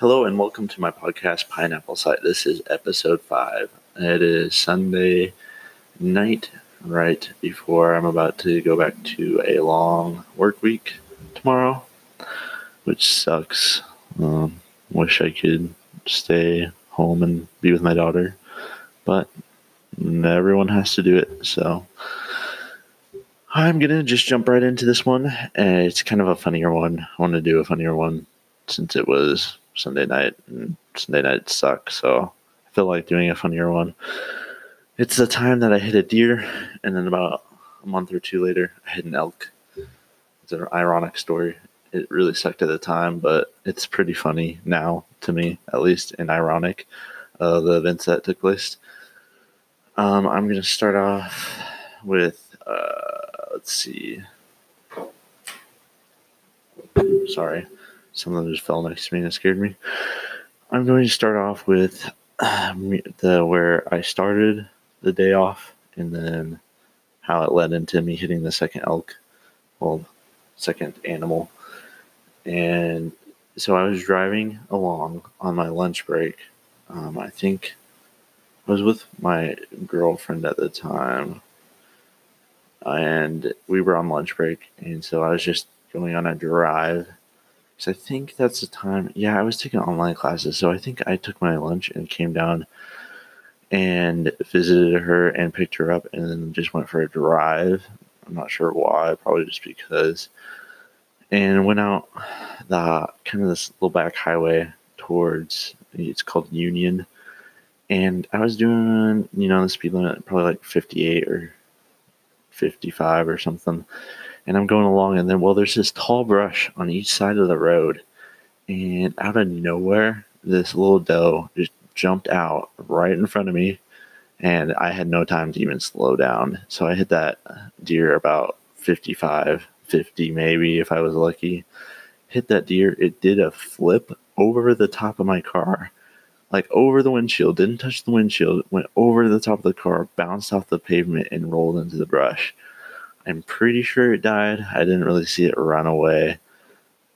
Hello and welcome to my podcast, Pineapple Sight. This is episode five. It is Sunday night, right before I'm about to go back to a long work week tomorrow, which sucks. Um, wish I could stay home and be with my daughter, but everyone has to do it. So I'm gonna just jump right into this one. Uh, it's kind of a funnier one. I want to do a funnier one since it was Sunday night and Sunday night sucked. So I feel like doing a funnier one. It's the time that I hit a deer, and then about a month or two later, I hit an elk. It's an ironic story. It really sucked at the time, but it's pretty funny now to me, at least, and ironic. Uh, the events that took place. Um, I'm to start off with, uh, let's see. Sorry, something just fell next to me and it scared me. I'm going to start off with uh, the where I started the day off and then how it led into me hitting the second elk, well, second animal. And so I was driving along on my lunch break. Um, I think I was with my girlfriend at the time, and we were on lunch break, and so I was just going on a drive. So I think that's the time. Yeah, I was taking online classes, so I think I took my lunch and came down and visited her and picked her up, and then just went for a drive. I'm not sure why, probably just because. And went out the kind of this little back highway towards it's called Union and I was doing, you know, the speed limit probably like 58 or 55 or something. And I'm going along, and then, well, there's this tall brush on each side of the road. And out of nowhere, this little doe just jumped out right in front of me. And I had no time to even slow down. So I hit that deer about 55, 50 maybe if I was lucky. Hit that deer. It did a flip over the top of my car like over the windshield, didn't touch the windshield, went over the top of the car, bounced off the pavement, and rolled into the brush. I'm pretty sure it died. I didn't really see it run away.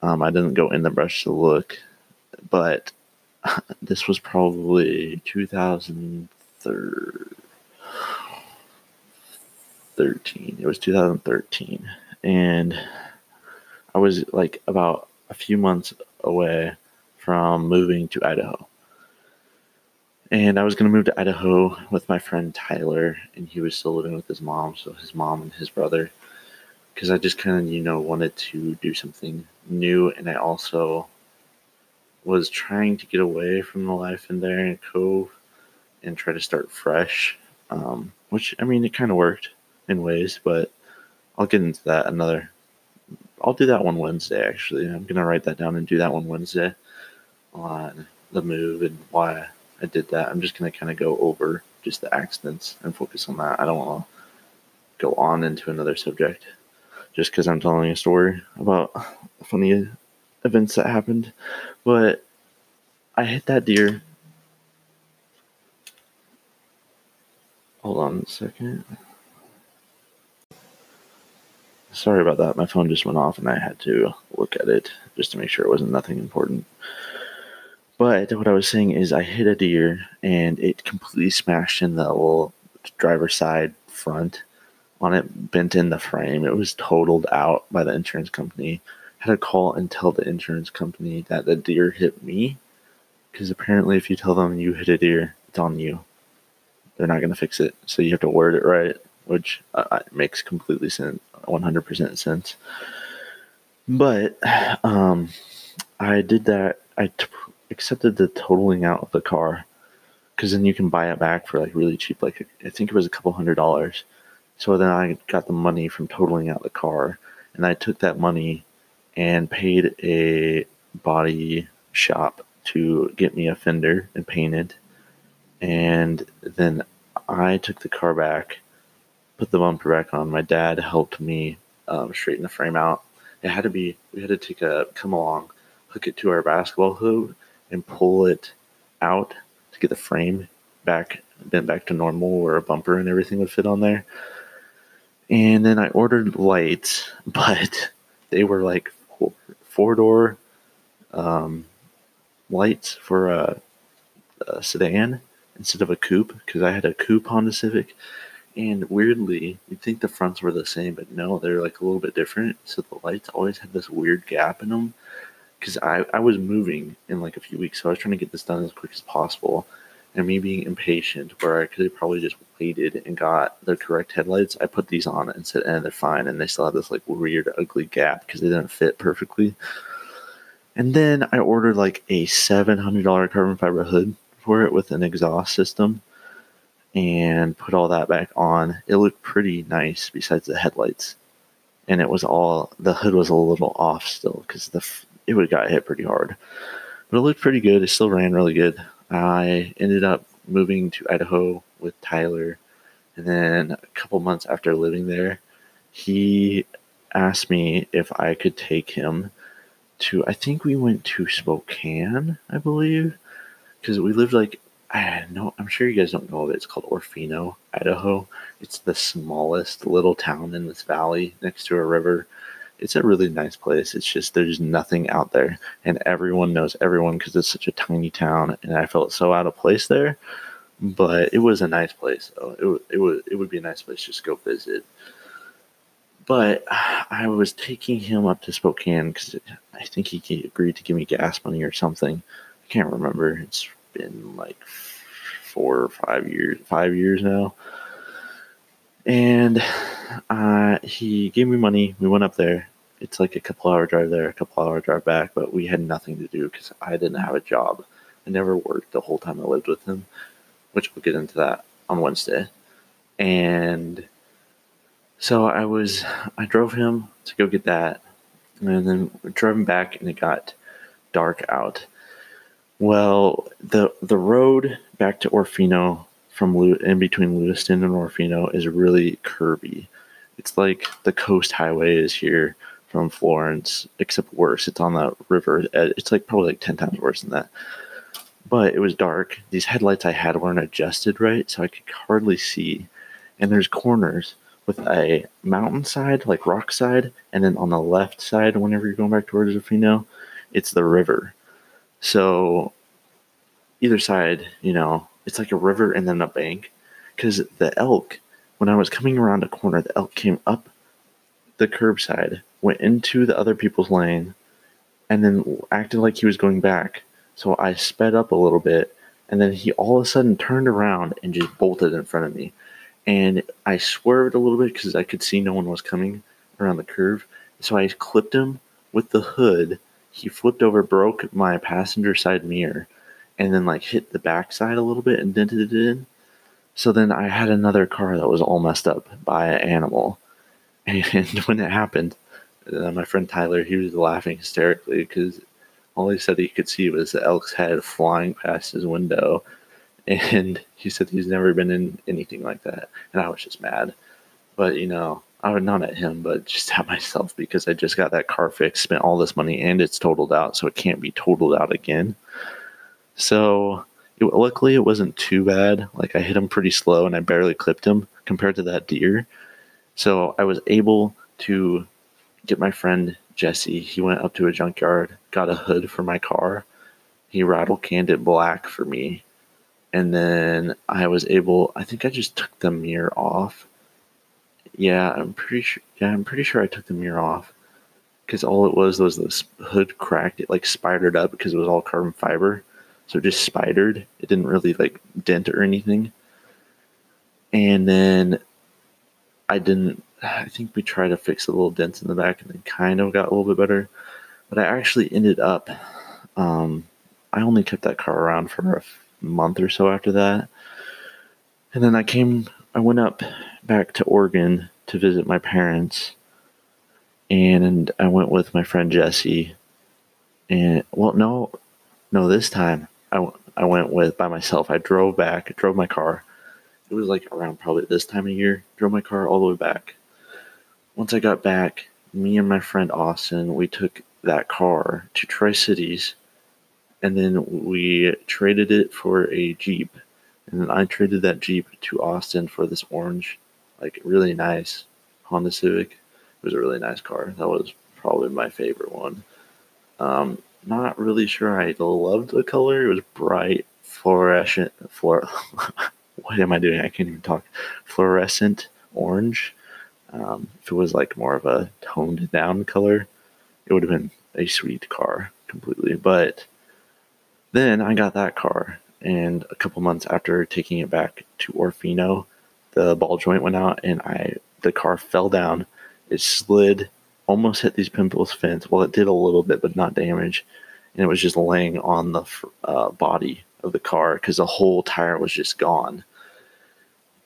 Um, I didn't go in the brush to look, but this was probably 2013. It was 2013. And I was like about a few months away from moving to Idaho and I was going to move to Idaho with my friend Tyler, and he was still living with his mom, so his mom and his brother. Because I just kind of, you know, wanted to do something new, and I also was trying to get away from the life in Darien Cove and try to start fresh. Um, which, I mean, it kind of worked in ways, but I'll get into that another. I'll do that one Wednesday, actually. I'm going to write that down and do that one Wednesday on the move and why I did that. I'm just going to kind of go over just the accidents and focus on that. I don't want to go on into another subject just because I'm telling a story about funny events that happened. But I hit that deer. Hold on a second. Sorry about that. My phone just went off and I had to look at it just to make sure it wasn't nothing important. But what I was saying is, I hit a deer and it completely smashed in the little driver's side front on it, bent in the frame. It was totaled out by the insurance company. I had to call and tell the insurance company that the deer hit me because apparently, if you tell them you hit a deer, it's on you. They're not going to fix it. So you have to word it right, which uh, makes completely sense, 100% sense. But um, I did that. I t- accepted the totaling out of the car because then you can buy it back for like really cheap. Like I think it was a couple hundred dollars. So then I got the money from totaling out the car, and I took that money and paid a body shop to get me a fender and paint it. And then I took the car back, put the bumper back on. My dad helped me um, straighten the frame out. It had to be, we had to take a come along, hook it to our basketball hoop, and pull it out to get the frame back bent back to normal where a bumper and everything would fit on there. And then I ordered lights, but they were like four, door, um, lights for a, a sedan instead of a coupe because I had a coupe Honda Civic. And weirdly, you'd think the fronts were the same, but no, they're like a little bit different. So the lights always had this weird gap in them because I, I was moving in like a few weeks, so I was trying to get this done as quick as possible. And me being impatient, where I could have probably just waited and got the correct headlights, I put these on and said, and they're fine. And they still have this like weird, ugly gap because they didn't fit perfectly. And then I ordered like a $700 carbon fiber hood for it with an exhaust system and put all that back on. It looked pretty nice besides the headlights. And it was all, the hood was a little off still because the it would have got hit pretty hard. But it looked pretty good. It still ran really good. I ended up moving to Idaho with Tyler. And then a couple months after living there, he asked me if I could take him to, I think we went to Spokane, I believe, because we lived like, I know, I'm sure you guys don't know of it. It's called Orofino, Idaho. It's the smallest little town in this valley next to a river it's a really nice place. It's just there's nothing out there, and everyone knows everyone because it's such a tiny town. And I felt so out of place there, but it was a nice place. Though. It it would it would be a nice place just to go visit. But I was taking him up to Spokane because I think he agreed to give me gas money or something. I can't remember. It's been like four or five years, five years now. And uh, he gave me money. We went up there. It's like a couple hour drive there, a couple hour drive back, but we had nothing to do because I didn't have a job. I never worked the whole time I lived with him, which we'll get into that on Wednesday. And so I was, I drove him to go get that, and then driving back, and it got dark out. Well, the the road back to Orofino from in between Lewiston and Orofino is really curvy. It's like the coast highway is here from Florence, except worse. It's on the river. Uh, it's like probably like 10 times worse than that. But it was dark. These headlights I had weren't adjusted right, so I could hardly see. And there's corners with a mountainside, like rock side, and then on the left side, whenever you're going back towards Orofino, it's the river. So either side, you know, it's like a river and then a bank. Because the elk when I was coming around a corner, the elk came up the curbside, went into the other people's lane, and then acted like he was going back. So I sped up a little bit, and then he all of a sudden turned around and just bolted in front of me. And I swerved a little bit because I could see no one was coming around the curve. So I clipped him with the hood. He flipped over, broke my passenger side mirror, and then like hit the backside a little bit and dented it in. So then I had another car that was all messed up by an animal. And when it happened, uh, my friend Tyler, he was laughing hysterically because all he said he could see was the elk's head flying past his window. And he said he's never been in anything like that. And I was just mad. But, you know, I would not at him, but just at myself because I just got that car fixed, spent all this money, and it's totaled out. So it can't be totaled out again. So it, luckily, it wasn't too bad. Like I hit him pretty slow, and I barely clipped him compared to that deer. So I was able to get my friend Jesse. He went up to a junkyard, got a hood for my car. He rattle canned it black for me. And then I was able, I think I just took the mirror off. Yeah, I'm pretty sure. Yeah, I'm pretty sure I took the mirror off because all it was was this hood cracked. It like spidered up because it was all carbon fiber. So just spidered. It didn't really like dent or anything. And then I didn't. I think we tried to fix a little dent in the back, and then kind of got a little bit better. But I actually ended up. Um, I only kept that car around for a month or so after that, and then I came. I went up back to Oregon to visit my parents, and I went with my friend Jesse. And well, no, no, this time I, I went with by myself. I drove back, drove my car. It was like around probably this time of year. Drove my car all the way back. Once I got back, me and my friend Austin, we took that car to Tri Cities, and then we traded it for a Jeep. And then I traded that Jeep to Austin for this orange, like really nice Honda Civic. It was a really nice car. That was probably my favorite one. Um, not really sure I loved the color. It was bright, fluorescent, fluor- what am I doing? I can't even talk. Fluorescent orange. Um, if it was like more of a toned down color, it would have been a sweet car completely. But then I got that car, and a couple months after taking it back to Orofino, the ball joint went out, and I the car fell down. It slid, almost hit these pimples fence. Well, it did a little bit, but not damage, and it was just laying on the uh, body of the car because the whole tire was just gone.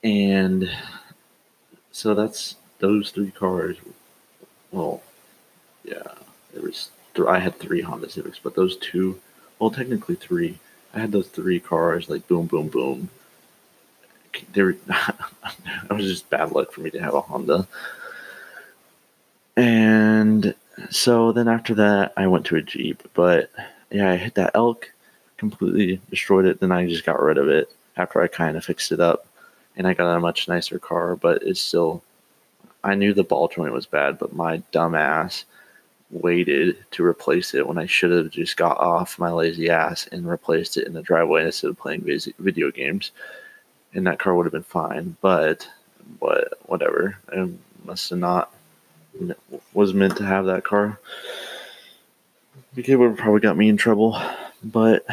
And so that's those three cars. Well, yeah, there was. Th- I had three Honda Civics, but those two, well, technically three. I had those three cars like boom, boom, boom. They were. it was just bad luck for me to have a Honda. And so then after that, I went to a Jeep. But yeah, I hit that elk, completely destroyed it. Then I just got rid of it after I kind of fixed it up. And I got a much nicer car, but it's still. I knew the ball joint was bad, but my dumb ass waited to replace it when I should have just got off my lazy ass and replaced it in the driveway instead of playing video games. And that car would have been fine, but but whatever. I must have not was meant to have that car. Because it would have probably got me in trouble. But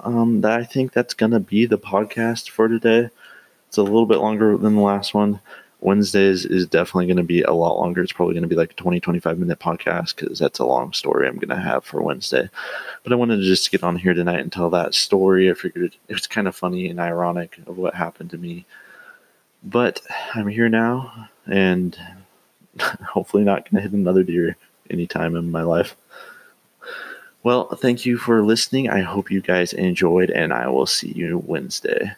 um, I think that's gonna be the podcast for today. It's a little bit longer than the last one. Wednesdays is definitely going to be a lot longer. It's probably going to be like a 20, 25 minute podcast because that's a long story I'm going to have for Wednesday. But I wanted to just get on here tonight and tell that story. I figured it was kind of funny and ironic of what happened to me. But I'm here now and hopefully not going to hit another deer anytime in my life. Well, thank you for listening. I hope you guys enjoyed, and I will see you Wednesday.